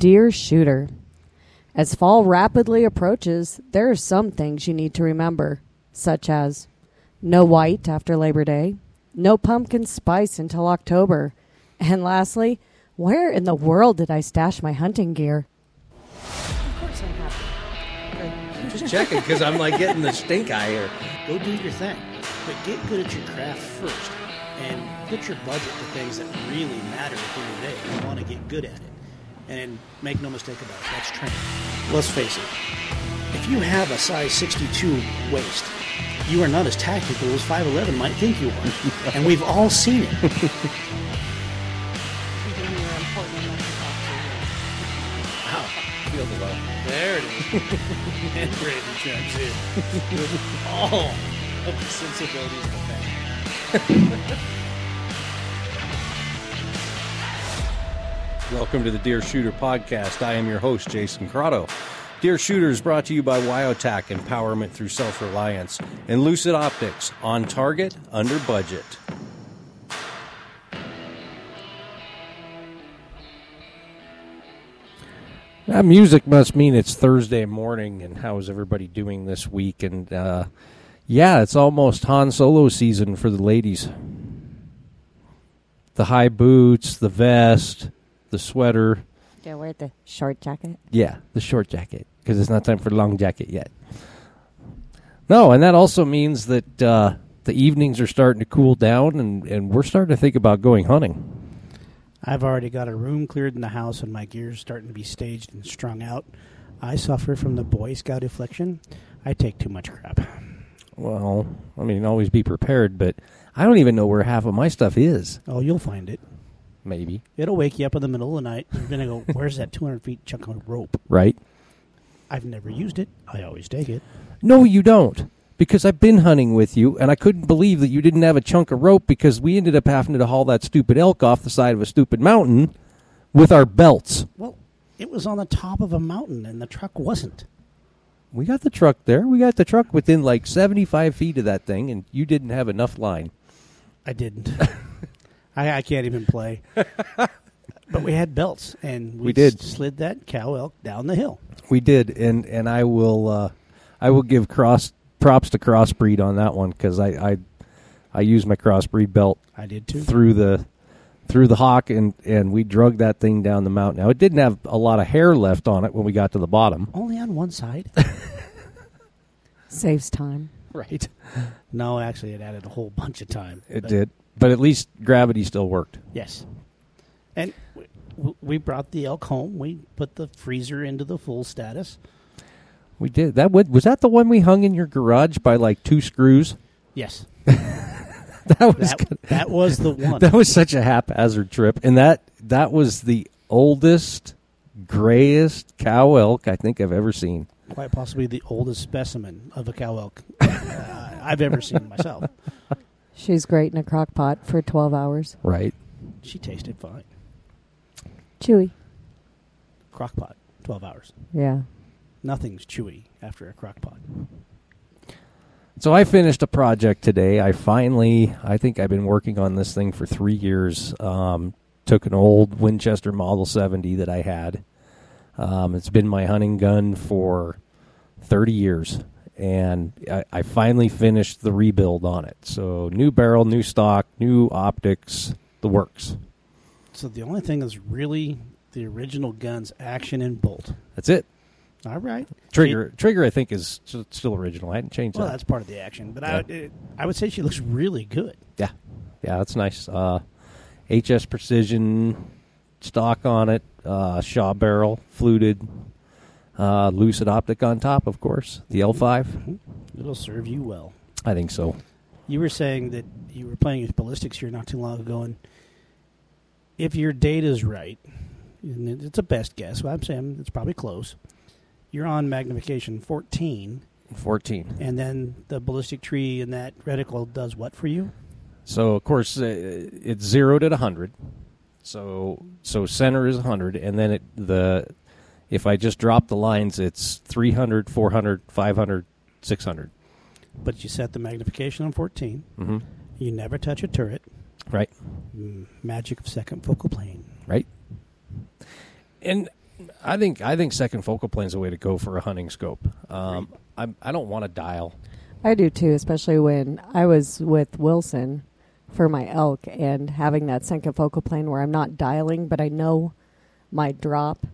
Dear shooter, as fall rapidly approaches, there are some things you need to remember, such as no white after Labor Day, no pumpkin spice until October, and lastly, where in the world did I stash my hunting gear? Of course I'm happy. Just checking because I'm like getting the stink eye here. Go do your thing, but get good at your craft first, and put your budget to things that really matter at the end of the day. You want to get good at it, and make no mistake about it, that's training. Let's face it. If you have a size 62 waist, you are not as tactical as 5'11 might think you are, and we've all seen it. Wow. Feel the love. There it is. and Brandon chimes in with all of the sensibilities of the family. Welcome to the Deer Shooter Podcast. I am your host, Jason Crotto. Deer Shooter is brought to you by Wyotac Empowerment through Self Reliance and Lucid Optics on target, under budget. That music must mean it's Thursday morning, and how is everybody doing this week? And uh, yeah, it's almost Han Solo season for the ladies. The high boots, the vest, the sweater. Yeah, wear the short jacket? Yeah, the short jacket because it's not time for the long jacket yet. No, and that also means that uh, the evenings are starting to cool down, and, and we're starting to think about going hunting. I've already got a room cleared in the house and my gear's starting to be staged and strung out. I suffer from the Boy Scout affliction. I take too much crap. Well, I mean, always be prepared, but I don't even know where half of my stuff is. Oh, you'll find it. Maybe It'll wake you up in the middle of the night. You're going to go, where's that 200 feet chunk of rope? right? I've never used it. I always take it. No, you don't. Because I've been hunting with you, and I couldn't believe that you didn't have a chunk of rope because we ended up having to haul that stupid elk off the side of a stupid mountain with our belts. Well, it was on the top of a mountain and the truck wasn't. We got the truck there. We got the truck within like 75 feet of that thing, and you didn't have enough line. I didn't. I, I can't even play. but we had belts, and we, We did. slid that cow elk down the hill. We did, and and I will uh, I will give cross props to crossbreed on that one because I, I I used my crossbreed belt I did too. through the through the hock and and we drug that thing down the mountain. Now it didn't have a lot of hair left on it when we got to the bottom. Only on one side. Saves time. Right. no, actually, it added a whole bunch of time. It But- did, but at least gravity still worked. Yes. And w- we brought the elk home. We put the freezer into the full status. We did that. would- Was that the one we hung in your garage by like two screws? Yes. That was That, that was the one. that was such a haphazard trip, and that that was the oldest, grayest cow elk I think I've ever seen. Quite possibly the oldest specimen of a cow elk uh, I've ever seen myself. She's great in a crock pot for 12 hours. Right. She tasted fine. Chewy. Crock pot, 12 hours. Yeah. Nothing's chewy after a crock pot. So I finished a project today. I finally, I think I've been working on this thing for three years. Um, took an old Winchester Model 70 that I had. Um, it's been my hunting gun for 30 years. And I, I finally finished the rebuild on it. So new barrel, new stock, new optics, the works. So the only thing is really the original gun's action and bolt. That's it. All right. Trigger, trigger, I think is still original. I hadn't changed Well, that. that's part of the action, but I, it, I would say she looks really good. Yeah, yeah, that's nice. Uh, HS Precision stock on it, uh, Shaw barrel, fluted, uh, lucid optic on top, of course. The L5, It'll serve you well. I think so. You were saying that you were playing with ballistics here not too long ago, and if your data is right, and it's a best guess, well, I'm saying it's probably close. You're on magnification 14, Fourteen. and then the ballistic tree and that reticle does what for you? So of course uh, it's zeroed at hundred. So so center is hundred, and then it the if I just drop the lines, it's 300, 400, 500, 600. But you set the magnification on 14. Mm-hmm. You never touch a turret. Right. Mm, Magic of second focal plane. right? And I think I think second focal plane is the way to go for a hunting scope. Um, I'm, I don't want to dial. I do too, especially when I was with Wilson for my elk and having that second focal plane where I'm not dialing, but I know my drop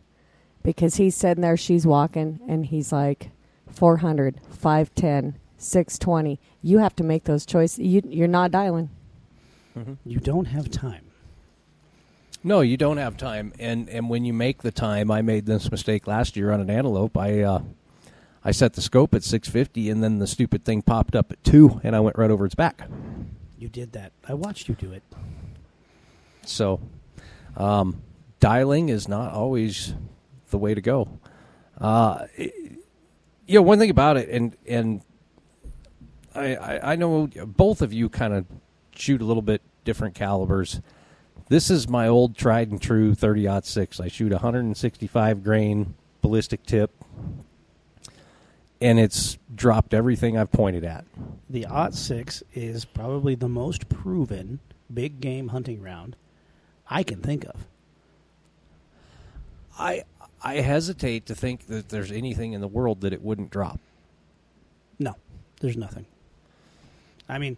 because he's sitting there, she's walking, and he's like 400, 510, 620. You have to make those choices. You, you're not dialing. You don't have time. No, you don't have time, and and when you make the time, I made this mistake last year on an antelope. I uh, I set the scope at 650, and then the stupid thing popped up at two, and I went right over its back. You did that. I watched you do it. So, um, dialing is not always the way to go. Uh, it- you know, one thing about it, and and I I, I know both of you kind of shoot a little bit different calibers. This is my old tried and true 30 six. I shoot 165 grain ballistic tip, and it's dropped everything I've pointed at. The Aught 6 is probably the most proven big game hunting round I can think of. I I hesitate to think that there's anything in the world that it wouldn't drop. No, there's nothing. I mean,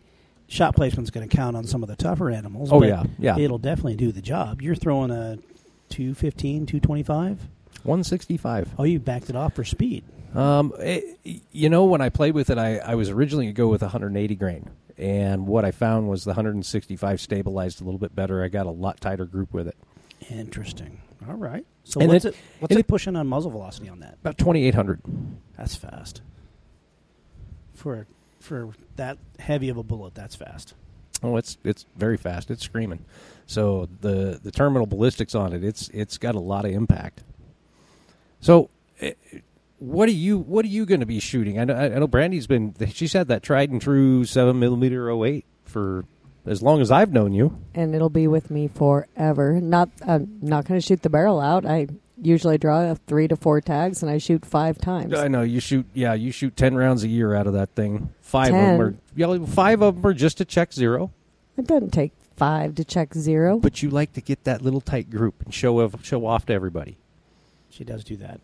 shot placement's going to count on some of the tougher animals. Oh, but yeah, yeah. It'll definitely do the job. You're throwing a 215, 225? 165. Oh, you backed it off for speed. Um, it, you know, when I played with it, I, I was originally going to go with 180 grain, and what I found was the 165 stabilized a little bit better. I got a lot tighter group with it, Interesting. All right. So And what's it- it, what's it it- pushing on muzzle velocity on that? about 2,800. That's fast. For for that heavy of a bullet, that's fast. Oh, it's it's very fast. It's screaming. So the the terminal ballistics on it, it's it's got a lot of impact. So. eh, what are you What are you going to be shooting? I know, I know Brandy's been. She's had that tried and true seven millimeter 08 for as long as I've known you. and it'll be with me forever. Not, I'm not going to shoot the barrel out. I usually draw three to four tags, and I shoot five times. I know you shoot. Yeah, you shoot ten rounds a year out of that thing. Five of them are. Yeah, five of them are just to check zero. It doesn't take five to check zero. But you like to get that little tight group and show off, show off to everybody. She does do that.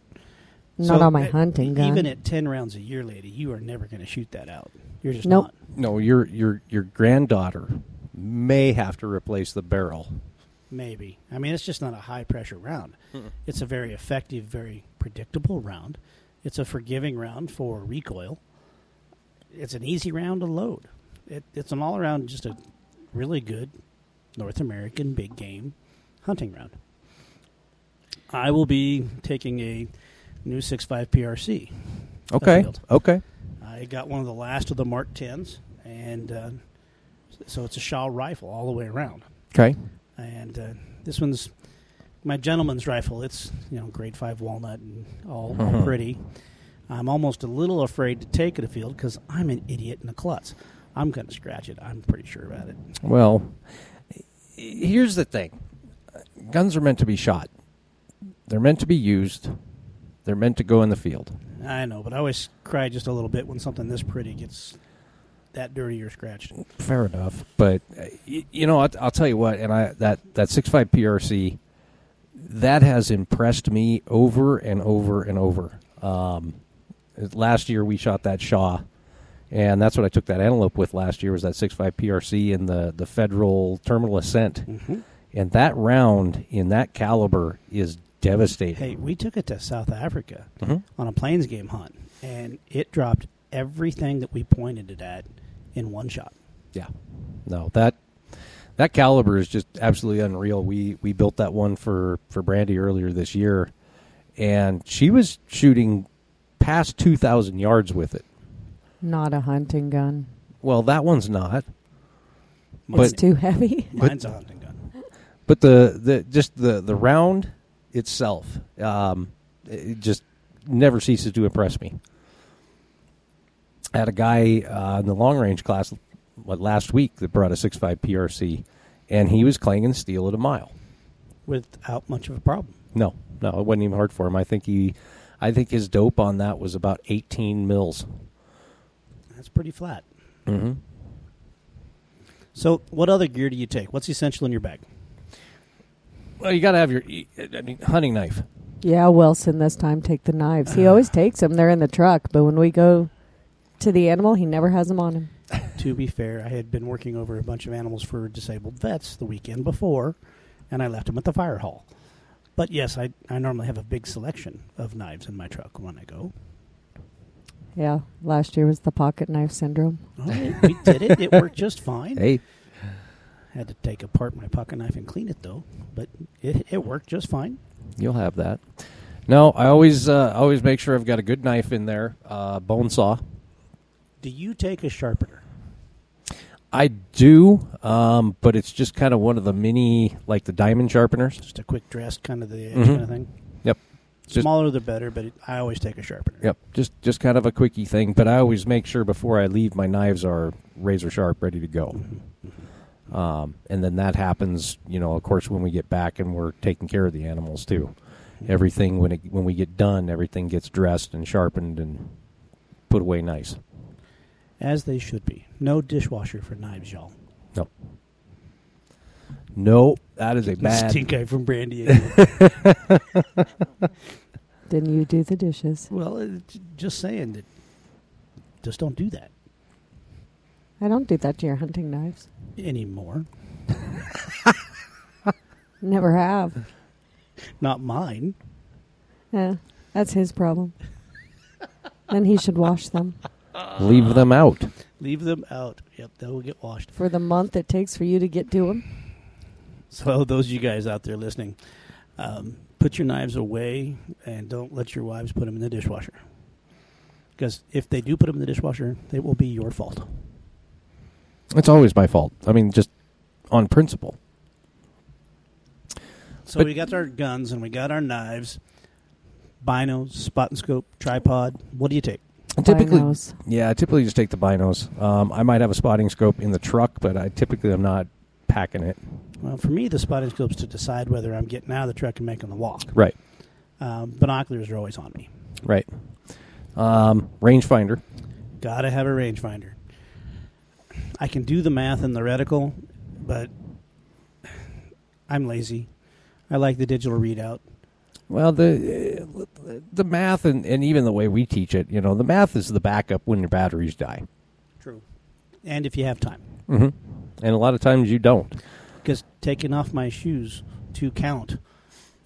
Not on my uh, hunting gun. Even at ten rounds a year, lady, you are never going to shoot that out. You're just Nope. not. No, your your your granddaughter may have to replace the barrel. Maybe. I mean, it's just not a high pressure round. It's a very effective, very predictable round. It's a forgiving round for recoil. It's an easy round to load. It, it's an all around just a really good North American big game hunting round. I will be taking a new 6.5 PRC. Okay. Okay. I got one of the last of the Mark 10s, and uh, so it's a Shaw rifle all the way around Okay. and uh, this one's my gentleman's rifle. It's you know grade five walnut and all, all Mhm. pretty. I'm almost a little afraid to take it afield because I'm an idiot and a klutz. I'm going to scratch it. I'm pretty sure about it. Well, here's the thing: guns are meant to be shot. They're meant to be used. They're meant to go in the field. I know, but I always cry just a little bit when something this pretty gets that dirty or scratched. Fair enough, but uh, y- you know, I'll, I'll tell you what, and I that that six five PRC that has impressed me over and over and over. Um, last year we shot that Shaw, and that's what I took that antelope with last year was that six five PRC and the the Federal Terminal Ascent, Mm-hmm. and that round in that caliber is devastating. Hey, we took it to South Africa Mhm. on a plains game hunt, and it dropped everything that we pointed it at in one shot. Yeah. No, that that caliber is just absolutely unreal. We we built that one for for Brandy earlier this year and she was shooting past 2000 yards with it. Not a hunting gun. Well, that one's not. But, It's too heavy. Mine's a hunting gun. But the the just the the round itself um it just never ceases to impress me. I had a guy uh, in the long range class what, last week that brought a 6.5 PRC, and he was clanging steel at a mile. without much of a problem. No, no, it wasn't even hard for him. I think he, I think his dope on that was about 18 mils. That's pretty flat. Mm-hmm. So, what other gear do you take? What's essential in your bag? Well, you got to have your, I mean, hunting knife. Yeah, Wilson this time take the knives. He uh-huh. always takes them. They're in the truck, but when we go to the animal, he never has them on him. to be fair, I had been working over a bunch of animals for disabled vets the weekend before, and I left them at the fire hall. But yes, I, I normally have a big selection of knives in my truck when I go. Yeah, last year was the pocket knife syndrome. Oh, we did it. It worked just fine. Hey, Had to take apart my pocket knife and clean it though, but it, it worked just fine. you'll have that. No, I always uh, always make sure I've got a good knife in there. Uh, bone saw. Do you take a sharpener? I do, um, but it's just kind of one of the mini, like the diamond sharpeners. Just a quick dress, kind of the edge Mhm. kind of thing. Yep. Just- Smaller the better, but it, I always take a sharpener. Yep, just just kind of a quickie thing. But I always make sure before I leave, my knives are razor sharp, ready to go. Um, and then that happens, you know, of course, when we get back and we're taking care of the animals too. Everything when it when we get done, everything gets dressed and sharpened and put away nice. As they should be. No dishwasher for knives, y'all. No, no, that is a bad. Stink eye from Brandy. again. Didn't you do the dishes? well, just saying that. Just don't do that I don't do that to your hunting knives. anymore. Never have. Not mine. Yeah, that's his problem. then he should wash them. Leave them out. Leave them out. Yep, they will get washed. For the month it takes for you to get to them. So those of you guys out there listening, um, put your knives away and don't let your wives put them in the dishwasher. Because if they do put them in the dishwasher, it will be your fault. It's always my fault. I mean, just on principle. So But- we got our guns and we got our knives, binos, spot and scope, tripod. What do you take? Typically, Binos. Yeah, I typically just take the binos. Um, I might have a spotting scope in the truck, but I typically am not packing it. Well, for me, the spotting scope's to decide whether I'm getting out of the truck and making the walk. Right, Um, binoculars are always on me. right. Um, rangefinder. Got to have a rangefinder. I can do the math in the reticle, but I'm lazy. I like the digital readout. Well, the uh, the math and, and even the way we teach it, you know, the math is the backup when your batteries die. True. And if you have time. Mm-hmm. And a lot of times you don't. Because taking off my shoes to count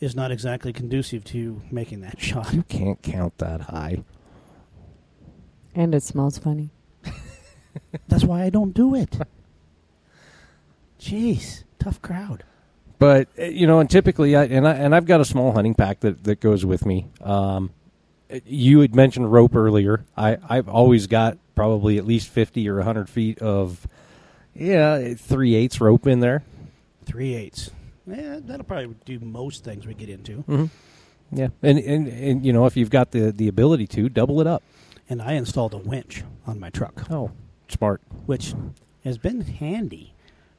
is not exactly conducive to making that shot. You can't count that high. And it smells funny. That's why I don't do it. Jeez, tough crowd. But uh, you know, and typically, I, and I and I've got a small hunting pack that, that goes with me. Um, uh, you had mentioned rope earlier. I I've always got probably at least fifty or hundred feet of yeah three eighths rope in there. Three eighths. Yeah, that'll probably do most things we get into. Mm-hmm. Yeah, and, and and you know if you've got the the ability to double it up. And I installed a winch on my truck, Oh, smart. which has been handy.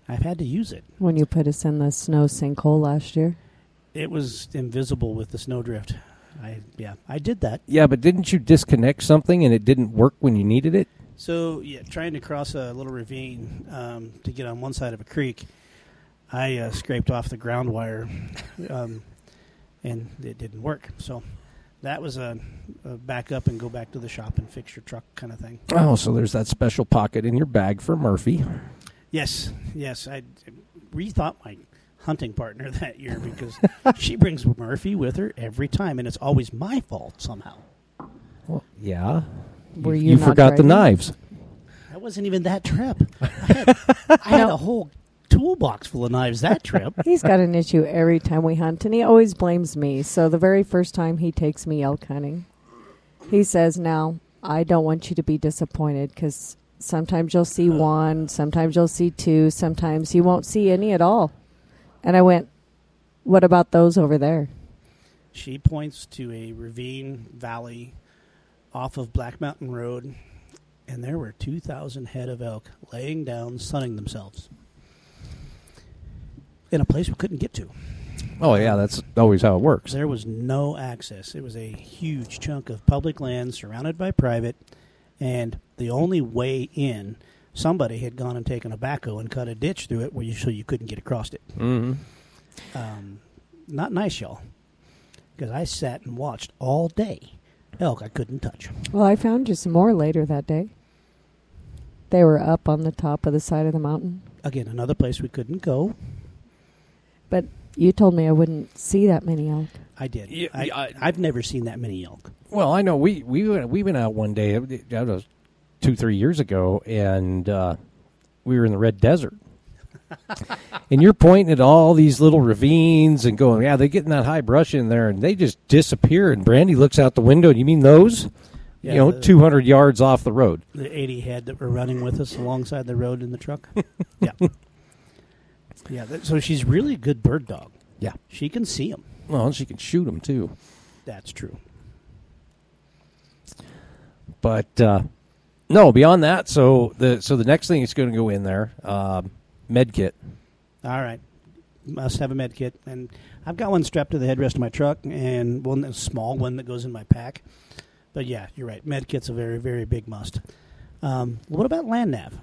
I've had to use it. When you put us in the snow sinkhole last year. It was invisible with the snowdrift. I yeah, I did that. Yeah, but didn't you disconnect something and it didn't work when you needed it? So yeah, trying to cross a little ravine um, to get on one side of a creek, I uh, scraped off the ground wire, um, and it didn't work. So that was a, a back up and go back to the shop and fix your truck kind of thing. Oh, so there's that special pocket in your bag for Murphy. Yes, yes, I rethought my hunting partner that year because she brings Murphy with her every time, and it's always my fault somehow. Well, yeah. Were you you not forgot the knives. That wasn't even that trip. I had, I had a whole toolbox full of knives that trip. He's got an issue every time we hunt, and he always blames me. So the very first time he takes me elk hunting, he says, "Now I don't want you to be disappointed because sometimes you'll see one, sometimes you'll see two, sometimes you won't see any at all." And I went, "What about those over there?" She points to a ravine valley off of Black Mountain Road, and there were 2,000 head of elk laying down, sunning themselves in a place we couldn't get to. Oh, yeah, that's always how it works. There was no access. It was a huge chunk of public land surrounded by private, and the only way in, somebody had gone and taken a backhoe and cut a ditch through it where you, so you couldn't get across it. Mm-hmm. Um, not nice, y'all. because I sat and watched all day. Elk I couldn't touch. Well, I found you some more later that day. They were up on the top of the side of the mountain. Again, another place we couldn't go. But you told me I wouldn't see that many elk. I did. Yeah, I, I, I've never seen that many elk. Well, I know we we went, we went out one day that was two three years ago, and uh, we were in the Red Desert. and you're pointing at all these little ravines and going, yeah, they're getting that high brush in there, and they just disappear. And Brandy looks out the window. You mean those? Yeah, you know, the- 200 yards off the road. The 80 head that were running with us alongside the road in the truck. yeah. Yeah, that, so she's really a good bird dog. Yeah. She can see them. Well, and she can shoot them too. That's true. But uh, no, beyond that, so the so the next thing is going to go in there, um, med kit. All right. Must have a med kit. And I've got one strapped to the headrest of my truck and one a small one that goes in my pack. But yeah, you're right. Med kit's a very, very big must. Um, what about land nav?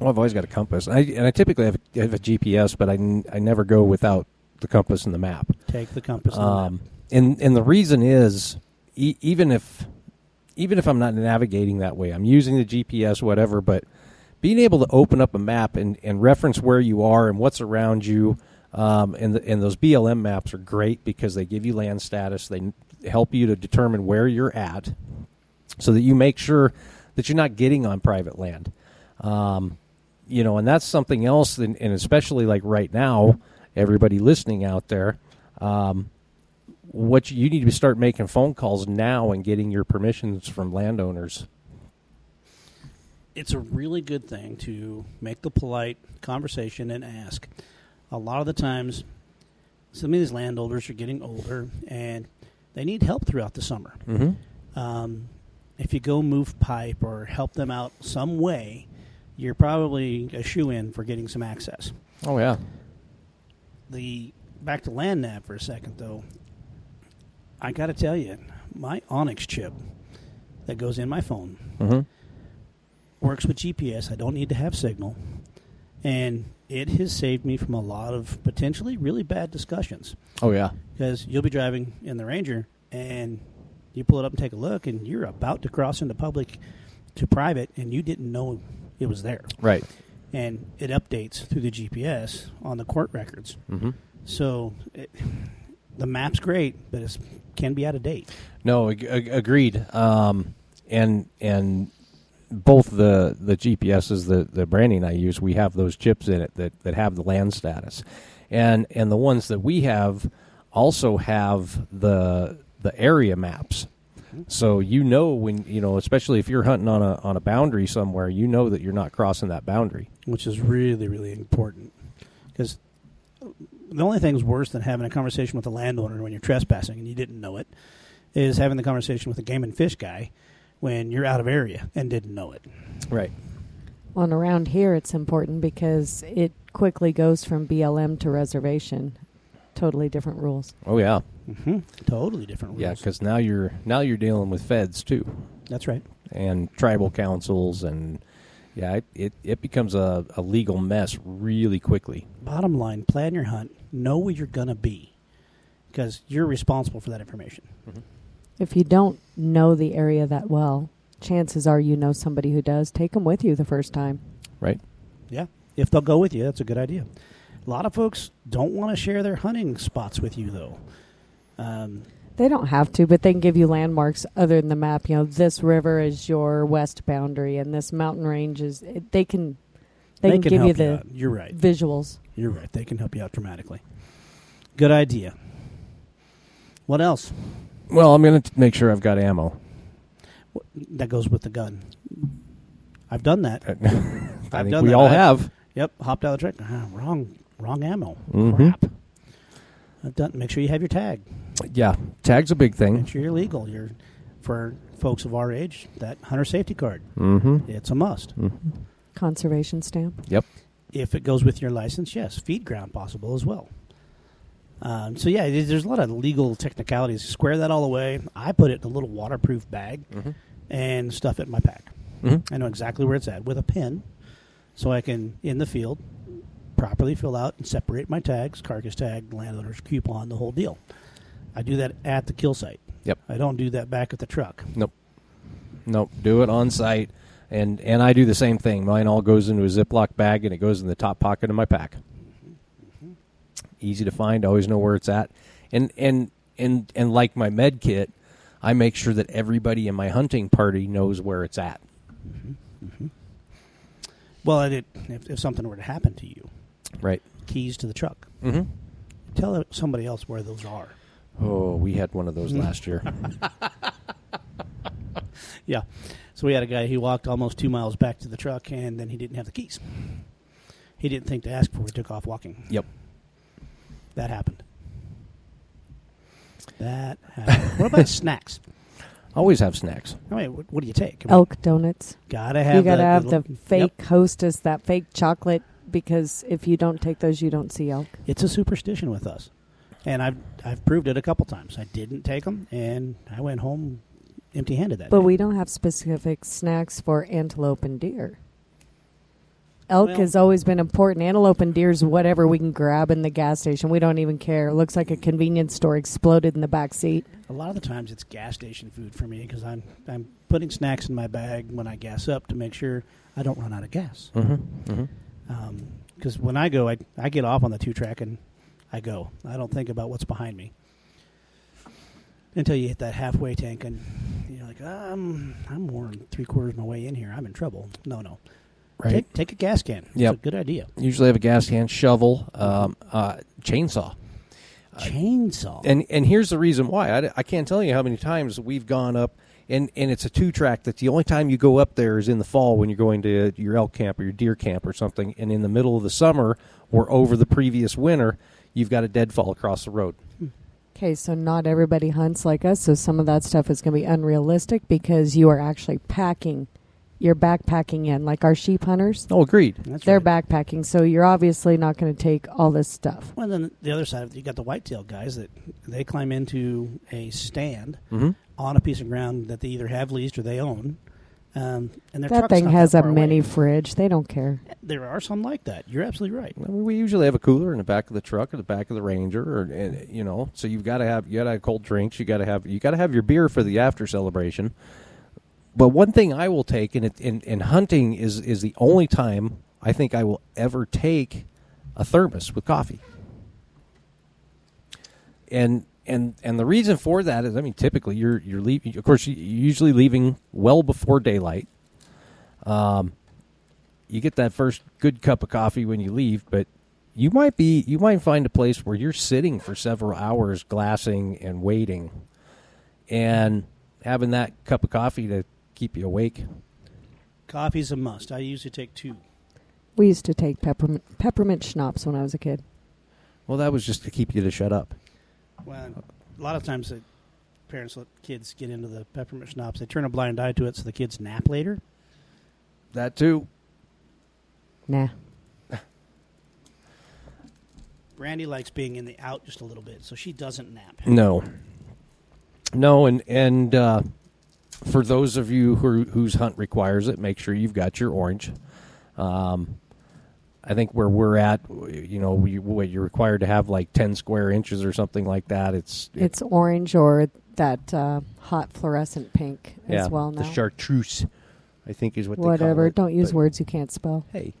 Well, I've always got a compass, I, and I typically have, a- have a GPS, but I, n- I never go without the compass and the map. Take the compass. and the map. Um, and and the reason is, e- even if even if I'm not navigating that way, I'm using the GPS, whatever. But being able to open up a map and, and reference where you are and what's around you, um, and the, and those BLM maps are great because they give you land status. They help you to determine where you're at, so that you make sure that you're not getting on private land. Um, you know, and that's something else, and, and especially like right now, everybody listening out there, um, what you, you need to start making phone calls now and getting your permissions from landowners. it's a really good thing to make the polite conversation and ask. A lot of the times, some of these landowners are getting older and they need help throughout the summer. Mm-hmm. Um, if you go move pipe or help them out some way, you're probably a shoo in for getting some access. Oh yeah, The back to land nav for a second though. I got to tell you, my onX chip that goes in my phone mm-hmm. works with GPS. I don't need to have signal. And it has saved me from a lot of potentially really bad discussions. oh yeah, Because you'll be driving in the Ranger and you pull it up and take a look, and you're about to cross into public to private, and you didn't know it was there. right. And it updates through the GPS on the court records. Mm-hmm. So it, the map's great, but it can be out of date. No, ag- ag- agreed. Um, and and both the the GPSs, the the branding I use, we have those chips in it that, that have the land status, and and the ones that we have also have the the area maps. So you know when you know, especially if you're hunting on a on a boundary somewhere, you know that you're not crossing that boundary. which is really, really important. Because the only thing's worse than having a conversation with a landowner when you're trespassing and you didn't know it is having the conversation with a game and fish guy when you're out of area and didn't know it. Right. Well, and around here, it's important because it quickly goes from BLM to reservation. Totally different rules. Oh yeah. Mm-hmm. Totally different rules. Yeah, because now you're now you're dealing with feds too. That's right. and tribal councils and yeah it, it, it becomes a, a legal mess really quickly Bottom line, plan your hunt. Know where you're going to be because you're responsible for that information. If you don't know the area that well, chances are you know somebody who does. Take them with you the first time. right Yeah. If they'll go with you, that's a good idea. A lot of folks don't want to share their hunting spots with you, though. Um, They don't have to, but they can give you landmarks other than the map. You know, this river is your west boundary, and this mountain range is. It, they can, they, can, give help you the out. You're right. visuals. You're right. They can help you out dramatically. Good idea. What else? well i'm going to make sure i've got ammo What- That goes with the gun. I've done that. i I've think done we that. all I- have Yep. Hopped out of the truck. Ah, wrong. Wrong ammo. Mhm. Crap. I've done. Make sure you have your tag. yeah tag's a big thing Make sure you're legal. You're for folks of our age. That hunter safety card. mm-hmm. It's a must. Conservation stamp. yep If it goes with your license, yes. Feed ground possible as well. Um, so yeah, there's there's a lot of legal technicalities. Square that all away. I put it in a little waterproof bag mm-hmm. and stuff it in my pack. Mm-hmm. I know exactly where it's at with a pin, so I can in the field properly fill out and separate my tags: carcass tag, landowner's coupon, the whole deal. I do that at the kill site. Yep. I don't do that back at the truck. Nope. Nope. Do it on site. And and I do the same thing. Mine all goes into a Ziploc bag and it goes in the top pocket of my pack. Mm-hmm. Easy to find, always know where it's at. And and and and like my med kit, I make sure that everybody in my hunting party knows where it's at. Mm-hmm. Mm-hmm. Well, it, if, if something were to happen to you, Right. keys to the truck. Mm-hmm. Tell somebody else where those are. Oh, we had one of those last year. Yeah. So we had a guy, he walked almost two miles back to the truck, and then he didn't have the keys. He didn't think to ask for it. He took off walking. yep. That happened. That happened. what about snacks? Always have snacks. I mean, what, what do you take? I mean, Elk donuts. Gotta have you got to the have little- the fake Yep. hostess, that fake chocolate, because if you don't take those, you don't see elk. It's a superstition with us, and I've I've proved it a couple times. I didn't take them, and I went home empty-handed that. But day. we don't have specific snacks for antelope and deer. Elk Well- has always been important. Antelope and deer's whatever we can grab in the gas station. We don't even care. It looks like a convenience store exploded in the back seat. A lot of the times it's gas station food for me because I'm I'm putting snacks in my bag when I gas up to make sure I don't run out of gas. Mm-hmm. Mm-hmm. Because when I go, I I get off on the two track and I go. I don't think about what's behind me until you hit that halfway tank and you're like, um, I'm more than three quarters of my way in here. I'm in trouble. No, no. Right. Take take a gas can. A good idea. Usually have a gas can, shovel, um, uh, chainsaw. Chainsaw. And and here's the reason why. I, I can't tell you how many times we've gone up, and, and it's a two track. That the only time you go up there is in the fall when you're going to your elk camp or your deer camp or something. And in the middle of the summer or over the previous winter, you've got a deadfall across the road. Okay, so not everybody hunts like us, so some of that stuff is going to be unrealistic because you are actually packing. You're backpacking in, like our sheep hunters. Oh, agreed. That's They're right. backpacking, so you're obviously not going to take all this stuff. Well, then the other side, you got the whitetail guys that they climb into a stand Mm-hmm. on a piece of ground that they either have leased or they own, um, and their That thing not has that a far mini away. fridge. They don't care. There are some like that. You're absolutely right. We usually have a cooler in the back of the truck or the back of the Ranger, or and, you know. So you've got to have you got to have cold drinks. You got to have you got to have your beer for the after celebration. But one thing I will take, and it, in, in hunting is is the only time I think I will ever take a thermos with coffee. And and and the reason for that is, I mean, typically you're you're leaving. Of course, you- you're usually leaving well before daylight. Um, you get that first good cup of coffee when you leave, but you might be you might find a place where you're sitting for several hours glassing and waiting and having that cup of coffee to keep you awake. Coffee's a must. I usually take two. We used to take peppermint peppermint schnapps when I was a kid. Well, that was just to keep you to shut up. Well, a lot of times the parents let kids get into the peppermint schnapps. They turn a blind eye to it so the kids nap later. That too. Nah. Brandy likes being in the out just a little bit, so she doesn't nap. No. No, and and uh, for those of you who whose hunt requires it, make sure you've got your orange. Um, I think where we're at, you know, we, you're required to have like ten square inches or something like that. It's It's orange or that uh, hot fluorescent pink yeah, as well now. the chartreuse, I think is what they Whatever. it, Don't use words you can't spell. Hey,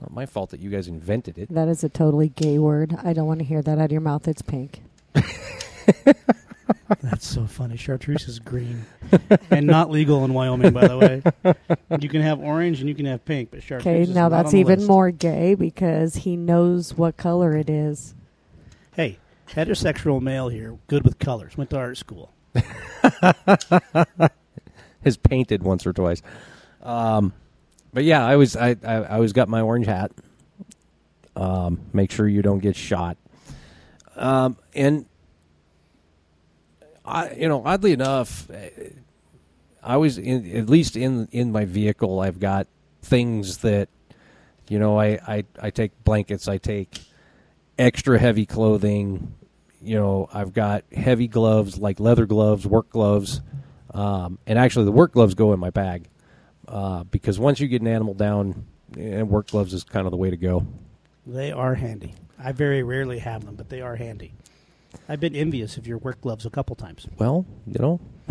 not my fault that you guys invented it. That is a totally gay word. I don't want to hear that out of your mouth. It's pink. That's so funny. Chartreuse is green and not legal in Wyoming, by the way. You can have orange and you can have pink, but chartreuse Okay, is now not that's on the even list. more gay because he knows what color it is. Hey, heterosexual male here, good with colors. Went to art school. has painted once or twice. Um, but yeah, I was I, I I always got my orange hat. Um, make sure you don't get shot. Um, and I, you know, oddly enough, eh, I was in at least in in my vehicle. I've got things that, you know, I I, I take blankets. I take extra heavy clothing. You know, I've got heavy gloves like leather gloves, work gloves, um, and actually the work gloves go in my bag uh, because once you get an animal down, and work gloves is kind of the way to go. They are handy. I very rarely have them, but they are handy. I've been envious of your work gloves a couple times. Well, you know,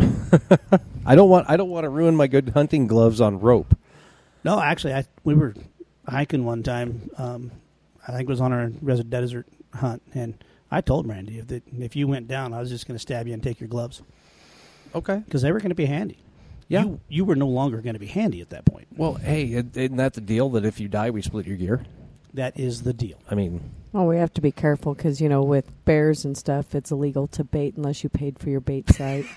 I don't want I don't want to ruin my good hunting gloves on rope. No, actually, I we were hiking one time. Um, I think it was on our res- desert hunt, and I told Randy if the, if you went down, I was just going to stab you and take your gloves Okay. because they were going to be handy. Yeah. you, you were no longer going to be handy at that point. Well, hey, isn't that the deal that if you die, we split your gear? That is the deal. I mean, Well, we have to be careful because you know with bears and stuff, it's illegal to bait unless you paid for your bait site.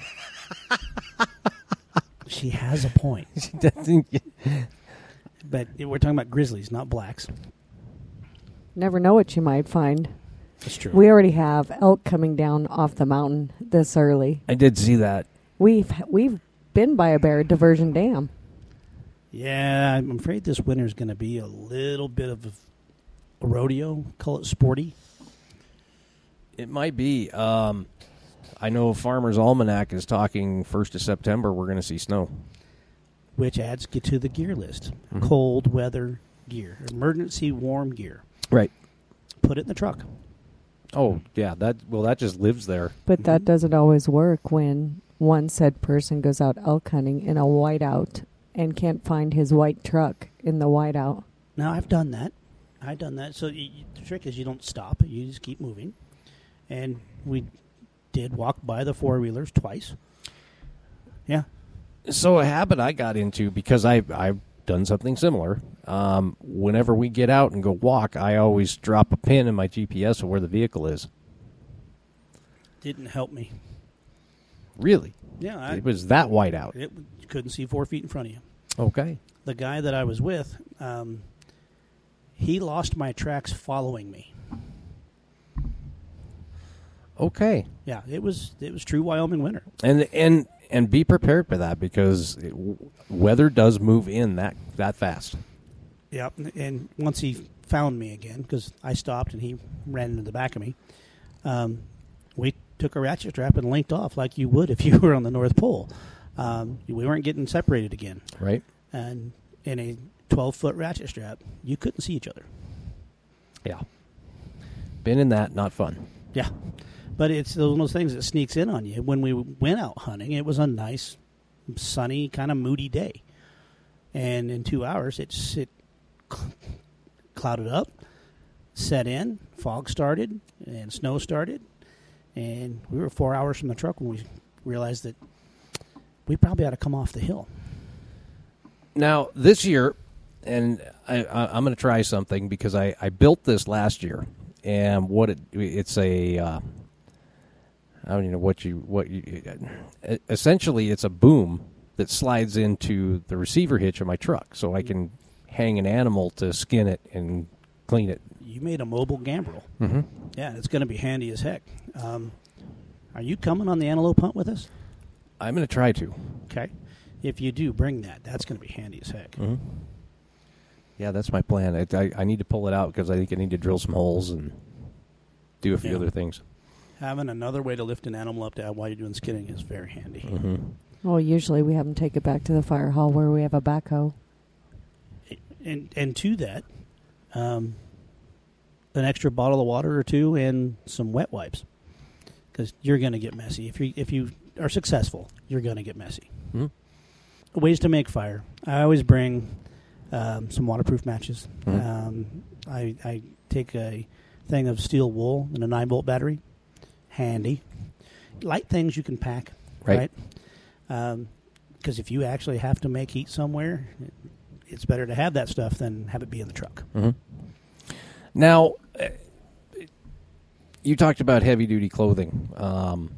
She has a point, but we're talking about grizzlies, not blacks. Never know what you might find. That's true. We already have elk coming down off the mountain this early. I did see that. We've we've been by a bear at Diversion Dam. yeah, I'm afraid this winter is going to be a little bit of a rodeo. Call it sporty. It might be. Um, I know Farmer's Almanac is talking first of September. We're going to see snow. which adds get to the gear list. Mhm. Cold weather gear, emergency warm gear. Right. Put it in the truck. Oh yeah, that well that just lives there. But that Mhm. doesn't always work when one said person goes out elk hunting in a whiteout and can't find his white truck in the whiteout. Now I've done that. I've done that. So you, you- the trick is you don't stop. You just keep moving. And we did walk by the four wheelers twice. Yeah. So a habit I got into because I I've done something similar. Um, whenever we get out and go walk, I always drop a pin in my GPS of where the vehicle is. Didn't help me. Really, Yeah. I, it was that white out. it, you couldn't see four feet in front of you. Okay. The guy that I was with, um, he lost my tracks following me. Okay. Yeah, it was it was true Wyoming winter. And and and be prepared for that because it, weather does move in that that fast. Yep. And once he found me again, because I stopped and he ran into the back of me, um, we took a ratchet strap and linked off like you would if you were on the North Pole. Um, we weren't getting separated again. Right. And in a 12 foot ratchet strap, you couldn't see each other. Yeah. Been in that, not fun. Yeah. But it's one of those things that sneaks in on you. When we went out hunting, it was a nice, sunny, kind of moody day. And in two hours, it, it clouded up, set in, fog started, and snow started. And we were four hours from the truck when we realized that we probably ought to come off the hill. Now this year, and I, I, I'm going to try something because I, I built this last year, and what it it's a uh, I don't even know what you what you essentially it's a boom that slides into the receiver hitch of my truck, so I can hang an animal to skin it and clean it. You made a mobile gambrel. Mm-hmm. Yeah, it's going to be handy as heck. Um, are you coming on the antelope hunt with us? I'm going to try to. Okay. If you do, bring that. That's going to be handy as heck. Mm-hmm. Yeah, that's my plan. I, I, I need to pull it out because I think I need to drill some holes and do a few Yeah. other things. Having another way to lift an animal up to while you're doing skinning is very handy. Mm-hmm. Well, usually we have them take it back to the fire hall where we have a backhoe. And and to that, um, an extra bottle of water or two and some wet wipes, because you're going to get messy. If you if you are successful, you're going to get messy. Mm-hmm. Ways to make fire. I always bring um, some waterproof matches. Mhm. Um, I I take a thing of steel wool and a nine volt battery. Handy, light things you can pack. Right. right? Because if you actually have to make heat somewhere, it's better to have that stuff than have it be in the truck. Mm-hmm. Now, uh, you talked about heavy duty clothing. Um,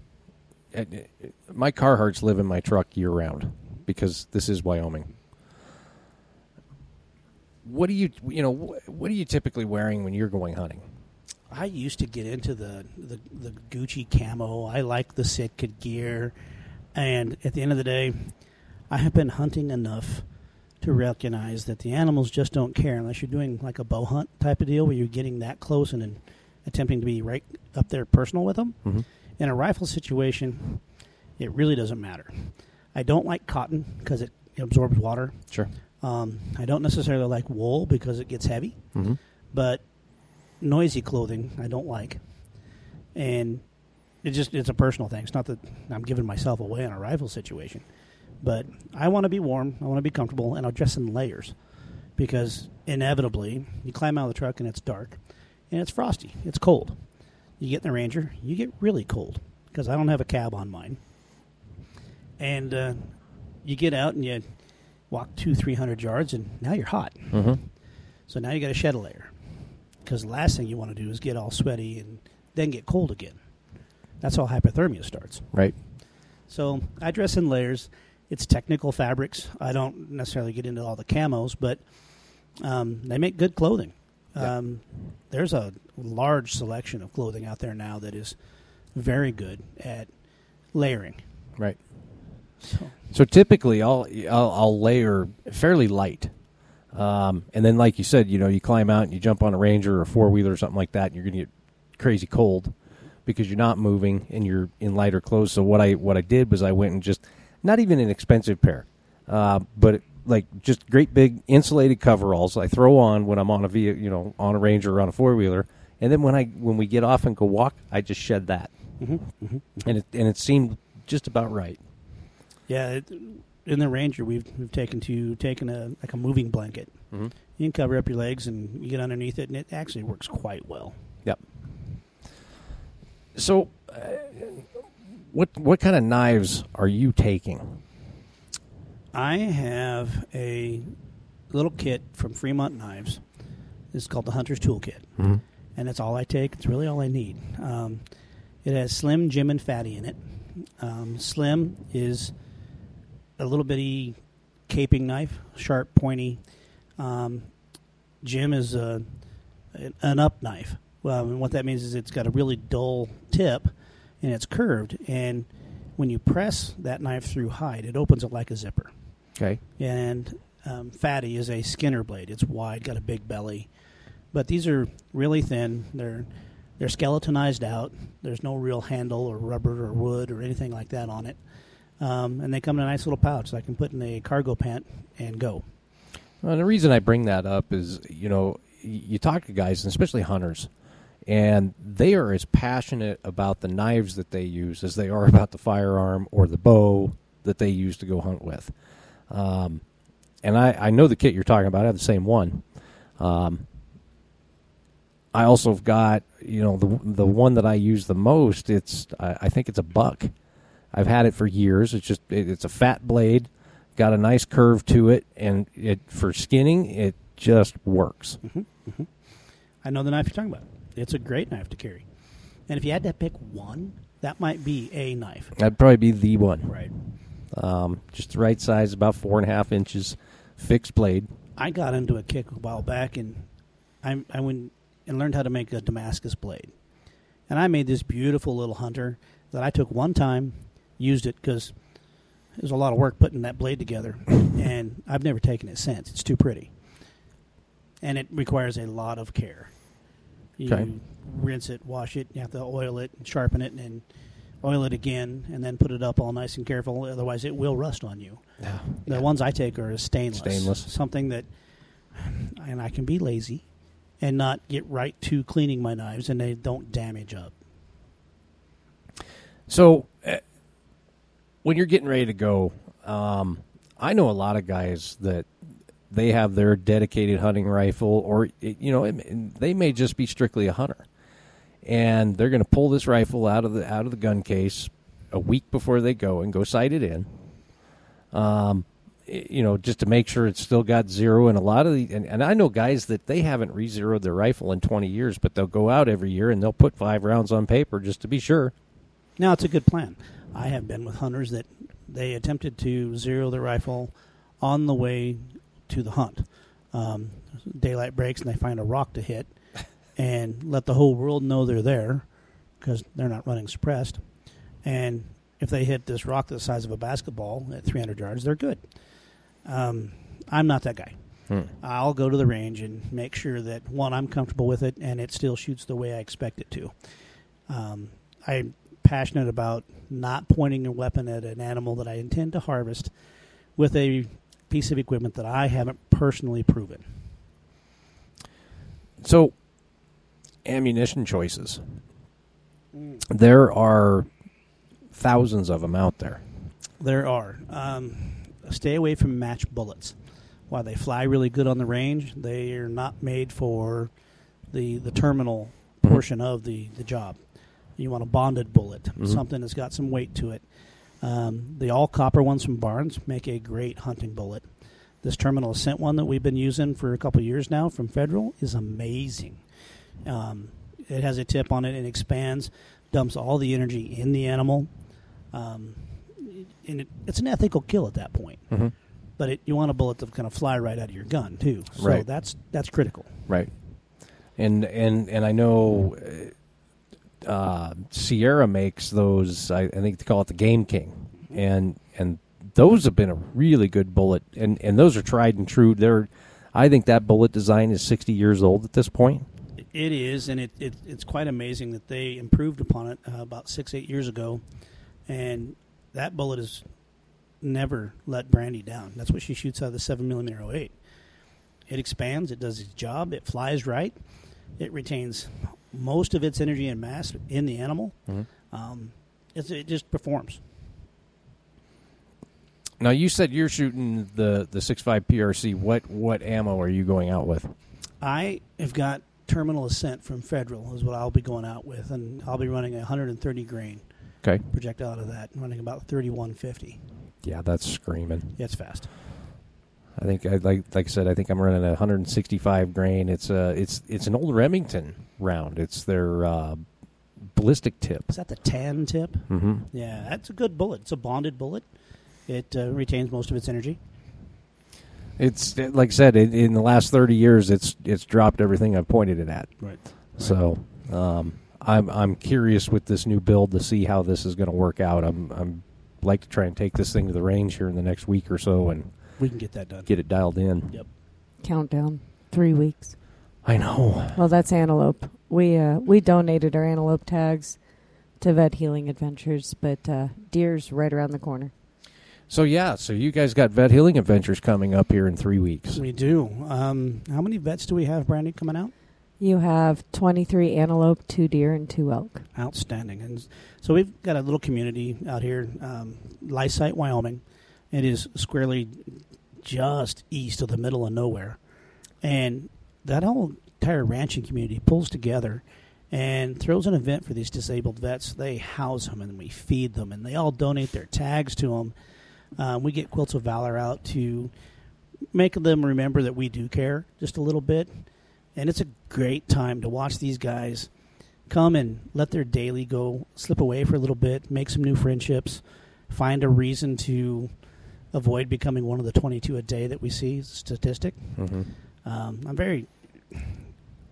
uh, uh, my Carhartts live in my truck year round because this is Wyoming. What do you you know what are you typically wearing when you're going hunting? I used to get into the, the, the Gucci camo. I like the Sitka gear. And at the end of the day, I have been hunting enough to recognize that the animals just don't care unless you're doing like a bow hunt type of deal where you're getting that close and then attempting to be right up there personal with them. Mm-hmm. In a rifle situation, it really doesn't matter. I don't like cotton because it absorbs water. Sure. Um, I don't necessarily like wool because it gets heavy Mm-hmm. but noisy clothing I don't like. And it just it's a personal thing. It's not that I'm giving myself away in a rifle situation, but I want to be warm. I want to be comfortable, and I'll dress in layers because inevitably you climb out of the truck and it's dark and it's frosty. It's cold. You get in the Ranger, you get really cold because I don't have a cab on mine, and uh, you get out and you walk two, three hundred yards, and now you're hot. Mm-hmm. So now you got to shed a layer because the last thing you want to do is get all sweaty and then get cold again. That's how hypothermia starts. Right. So I dress in layers. It's technical fabrics. I don't necessarily get into all the camos, but um, they make good clothing. Yeah. Um, there's a large selection of clothing out there now that is very good at layering. Right. So, So typically, I'll I'll, I'll layer fairly light, um, and then like you said, you know, you climb out and you jump on a Ranger or a four wheeler or something like that, and you're going to get crazy cold because you're not moving and you're in lighter clothes. So what I what I did was I went and just not even an expensive pair, uh, but like just great big insulated coveralls. I throw on when I'm on a vehicle, you know, on a Ranger or on a four wheeler, and then when I when we get off and go walk, I just shed that, mhm, mhm. and it and it seemed just about right. Yeah, it, in the Ranger, we've we've taken to taken a like a moving blanket. Mm-hmm. You can cover up your legs and you get underneath it, and it actually works quite well. Yep. So, uh, what what kind of knives are you taking? I have a little kit from Fremont Knives. It's called the Hunter's Toolkit, Mm-hmm. and that's all I take. It's really all I need. Um, it has Slim, Jim, and Fatty in it. Um, Slim is a little bitty caping knife, sharp, pointy. Um, Jim is a, an up knife. Well, and what that means is it's got a really dull tip, and it's curved. And when you press that knife through hide, it opens it like a zipper. Okay. And um, Fatty is a Skinner blade. It's wide, got a big belly, but these are really thin. They're they're skeletonized out. There's no real handle or rubber or wood or anything like that on it. Um, and they come in a nice little pouch that I can put in a cargo pant and go. Well, the reason I bring that up is, you know, you talk to guys, and especially hunters, and they are as passionate about the knives that they use as they are about the firearm or the bow that they use to go hunt with. Um, and I, I know the kit you're talking about. I have the same one. Um, I also have got, you know, the the one that I use the most. It's I, I think it's a buck. I've had it for years. It's just it, it's a fat blade, got a nice curve to it, and it for skinning it just works. I know the knife you're talking about. It's a great knife to carry. And if you had to pick one, that might be a knife. That'd probably be the one. Right. Um, just the right size, about four and a half inches, fixed blade. I got into a kick a while back, and I, I went and learned how to make a Damascus blade. And I made this beautiful little hunter that I took one time, used it because it was a lot of work putting that blade together, and I've never taken it since. It's too pretty, and it requires a lot of care. You Okay. rinse it, wash it, you have to oil it, and sharpen it, and oil it again, and then put it up all nice and careful. Otherwise, it will rust on you. The ones I take are stainless. Stainless. Something that, and I can be lazy and not get right to cleaning my knives and they don't damage up. So, uh, when you're getting ready to go, um, I know a lot of guys that they have their dedicated hunting rifle, or you know, it, they may just be strictly a hunter, and they're going to pull this rifle out of the out of the gun case a week before they go and go sight it in. Um, you know, just to make sure it's still got zero. And a lot of the, and, and I know guys that they haven't re-zeroed their rifle in 20 years, but they'll go out every year and they'll put five rounds on paper just to be sure. Now, it's a good plan. I have been with hunters that they attempted to zero their rifle on the way to the hunt. Um, daylight breaks and they find a rock to hit and let the whole world know they're there because they're not running suppressed. And if they hit this rock the size of a basketball at 300 yards, they're good. Um, I'm not that guy. Hmm. I'll go to the range and make sure that one, I'm comfortable with it, and it still shoots the way I expect it to. Um, I'm passionate about not pointing a weapon at an animal that I intend to harvest with a piece of equipment that I haven't personally proven. So, ammunition choices. there are thousands of them out there. There are. Um, stay away from match bullets. While they fly really good on the range, they are not made for the the terminal Mhm. portion of the, the job. You want a bonded bullet, Mhm. something that's got some weight to it. Um, the all copper ones from Barnes make a great hunting bullet. This terminal ascent one that we've been using for a couple years now from Federal is amazing. Um, it has a tip on it and expands, dumps all the energy in the animal. Um, and it, it's an ethical kill at that point. Mm-hmm. But it, you want a bullet to kind of fly right out of your gun too. So Right. that's that's critical. Right. And and and I know uh, Sierra makes those. I, I think they call it the Game King, and and those have been a really good bullet, and and those are tried and true. They're, I think that bullet design is sixty years old at this point. It is, and it, it it's quite amazing that they improved upon it uh, about six eight years ago, and that bullet has never let Brandy down. That's what she shoots out of the seven millimeter 08. It expands, it does its job, it flies right, it retains most of its energy and mass in the animal. Um, it's, it just performs. Now you said you're shooting the the six five PRC. What what ammo are you going out with? I have got terminal ascent from Federal is what I'll be going out with, and I'll be running a 130 grain Okay. projectile out of that, running about 3150. Yeah, that's screaming. Yeah, it's fast. I think I like like I said. I think I'm running a 165 grain. It's a it's it's an old Remington round. It's their uh, ballistic tip. Is that the tan tip? Mm-hmm. Yeah, that's a good bullet. It's a bonded bullet. It uh, retains most of its energy. It's like I said. In, in the last 30 years, it's it's dropped everything I've pointed it at. Right. So um, I'm I'm curious with this new build to see how this is going to work out. I'm I'm like to try and take this thing to the range here in the next week or so and We can get that done. get it dialed in. Yep. Countdown. Three weeks. I know. Well, that's antelope. We uh, we donated our antelope tags to Vet Healing Adventures, but uh, deer's right around the corner. So yeah, so you guys got vet healing adventures coming up here in three weeks. We do. Um, how many vets do we have, Brandy, coming out? You have 23 antelope, two deer, and two elk. Outstanding. And so we've got a little community out here, um, Lysite, Wyoming. It is squarely just east of the middle of nowhere. And that whole entire ranching community pulls together and throws an event for these disabled vets. They house them and we feed them, and they all donate their tags to them. Um, we get Quilts of Valor out to make them remember that we do care just a little bit. And it's a great time to watch these guys come and let their daily go slip away for a little bit, make some new friendships, find a reason to avoid becoming one of the 22 a day that we see statistic. Mm-hmm. Um, I'm very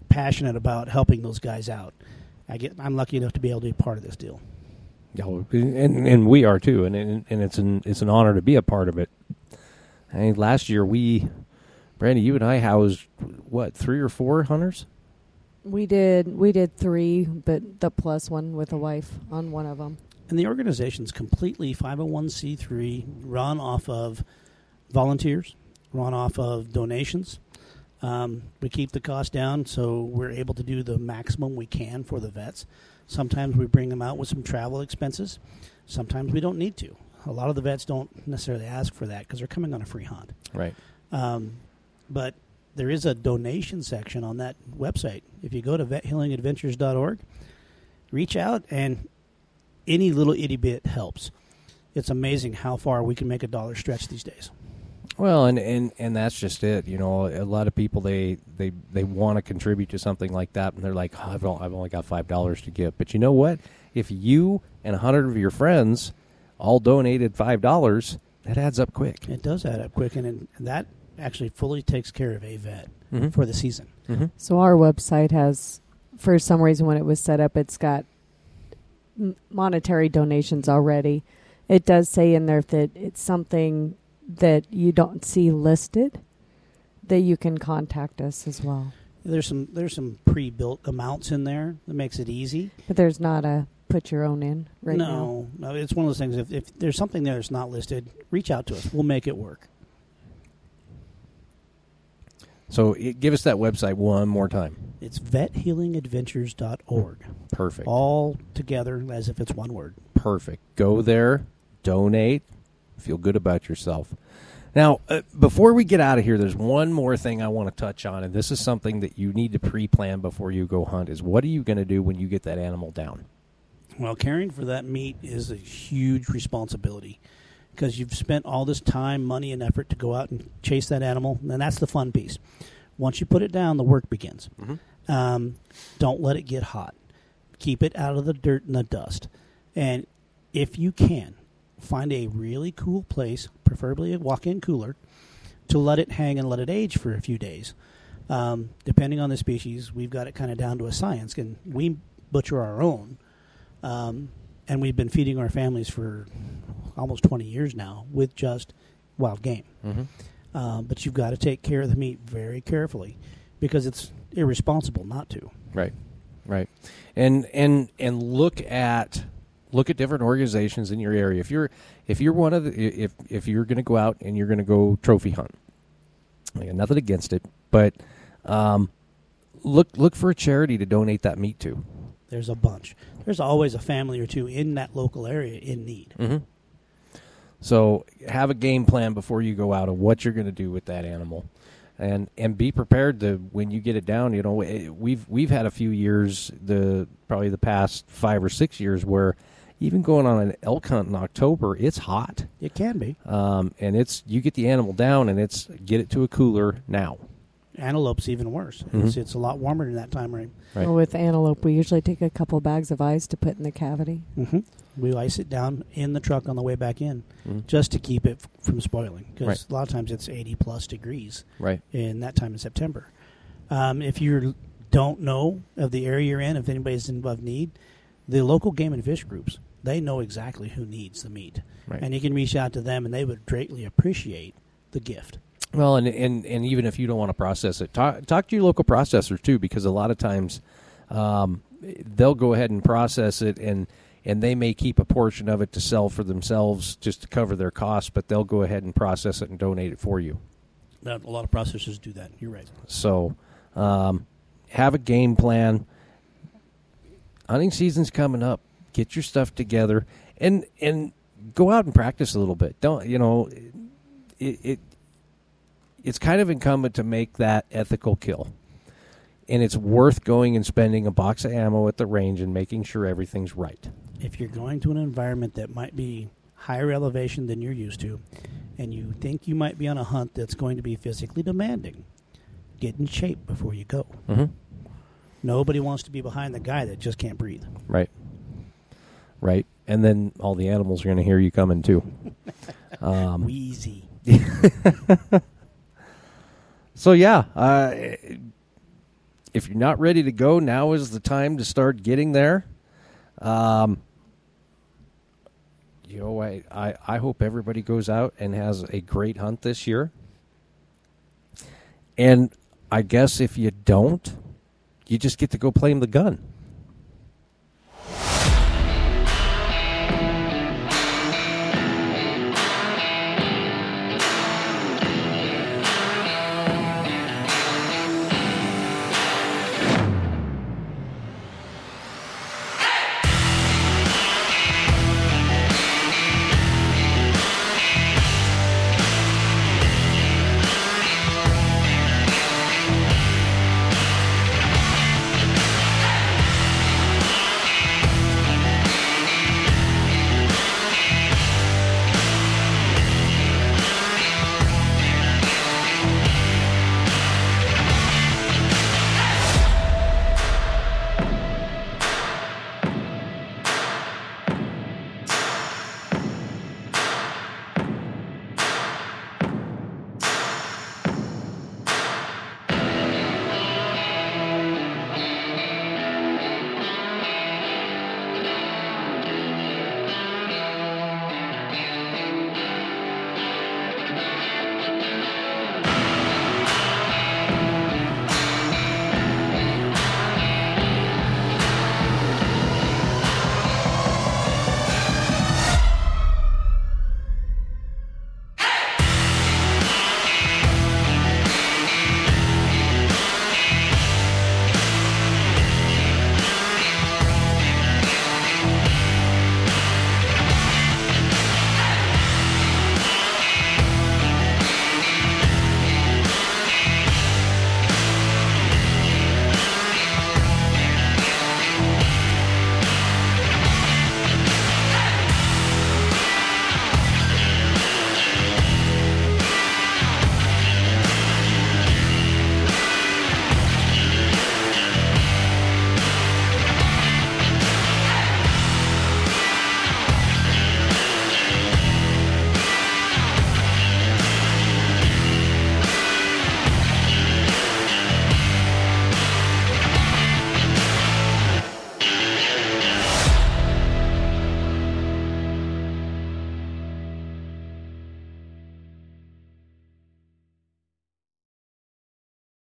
passionate about helping those guys out. I get I'm lucky enough to be able to be part of this deal. Yeah, and and we are too, and and, and it's an it's an honor to be a part of it. I think last year we, Brandy, you and I housed what three or four hunters. We did we did three, but the plus one with a wife on one of them. And the organization's completely 501c3, run off of volunteers, run off of donations. Um, we keep the cost down so we're able to do the maximum we can for the vets. Sometimes we bring them out with some travel expenses. Sometimes we don't need to. A lot of the vets don't necessarily ask for that because they're coming on a free hunt. Right. Um, but there is a donation section on that website. If you go to vethealingadventures.org, reach out, and any little itty bit helps. It's amazing how far we can make a dollar stretch these days. Well, and, and, and that's just it. You know, a lot of people they they, they want to contribute to something like that, and they're like, oh, I've, only, I've only got five dollars to give. But you know what? If you and a hundred of your friends all donated five dollars, that adds up quick. It does add up quick, and, and that actually fully takes care of a vet Mhm. for the season. Mm-hmm. So our website has, for some reason, when it was set up, it's got m- monetary donations already. It does say in there that it's something that you don't see listed, that you can contact us as well. There's some there's some pre-built amounts in there that makes it easy. But there's not a put your own in right now. no, no, it's one of those things. If, if there's something there that's not listed, reach out to us. We'll make it work. So it, give us that website one more time. It's vethealingadventures.org. Perfect. All together as if it's one word. Perfect. Go there, donate, feel good about yourself. Now, uh, before we get out of here, there's one more thing I want to touch on, and this is something that you need to pre-plan before you go hunt. Is what are you going to do when you get that animal down? Well, caring for that meat is a huge responsibility because you've spent all this time, money, and effort to go out and chase that animal, and that's the fun piece. Once you put it down, the work begins. Um, don't let it get hot. Keep it out of the dirt and the dust. And if you can, find a really cool place, preferably a walk in cooler, to let it hang and let it age for a few days. Um, depending on the species, we've got it kind of down to a science. And we butcher our own. Um, and we've been feeding our families for almost 20 years now with just wild game. Mm-hmm. Um, but you've got to take care of the meat very carefully because it's irresponsible not to. Right, right, and and and look at look at different organizations in your area. If you're if you're one of the if if you're going to go out and you're going to go trophy hunt, I got nothing against it, but um, look look for a charity to donate that meat to. There's a bunch. There's always a family or two in that local area in need. Mm-hmm. So have a game plan before you go out of what you're going to do with that animal, and and be prepared to when you get it down. You know, eh, we've we've had a few years, the probably the past five or six years, where even going on an elk hunt in October, it's hot, It can be. um, and it's you get the animal down, and it's get it to a cooler now. Antelope's even worse. Mhm. It's, it's a lot warmer in that time frame. Right. Well, with antelope, we usually take a couple bags of ice to put in the cavity. Mm-hmm. We ice it down in the truck on the way back in Mhm. just to keep it f- from spoiling because Right. a lot of times it's 80 plus degrees Right. in that time in September. Um, if you don't know of the area you're in, if anybody's in of need, the local game and fish groups they know exactly who needs the meat, Right. and you can reach out to them, and they would greatly appreciate the gift. Well, and, and and even if you don't want to process it, talk talk to your local processor too, because a lot of times um, they'll go ahead and process it, and and they may keep a portion of it to sell for themselves just to cover their costs, but they'll go ahead and process it and donate it for you. That, a lot of processors do that. You're right. So um, have a game plan. Hunting season's coming up. Get your stuff together and and go out and practice a little bit. Don't you know? It, it it's kind of incumbent to make that ethical kill, and it's worth going and spending a box of ammo at the range and making sure everything's right. if you're going to an environment that might be higher elevation than you're used to, and you think you might be on a hunt that's going to be physically demanding, get in shape before you go. Mm-hmm. Nobody wants to be behind the guy that just can't breathe. Right. Right. And then all the animals are going to hear you coming too. Um, Wheezy. So yeah, uh, if you're not ready to go, now is the time to start getting there. Um, you know, I, I, I hope everybody goes out and has a great hunt this year. And I guess if you don't, you just get to go play him the gun.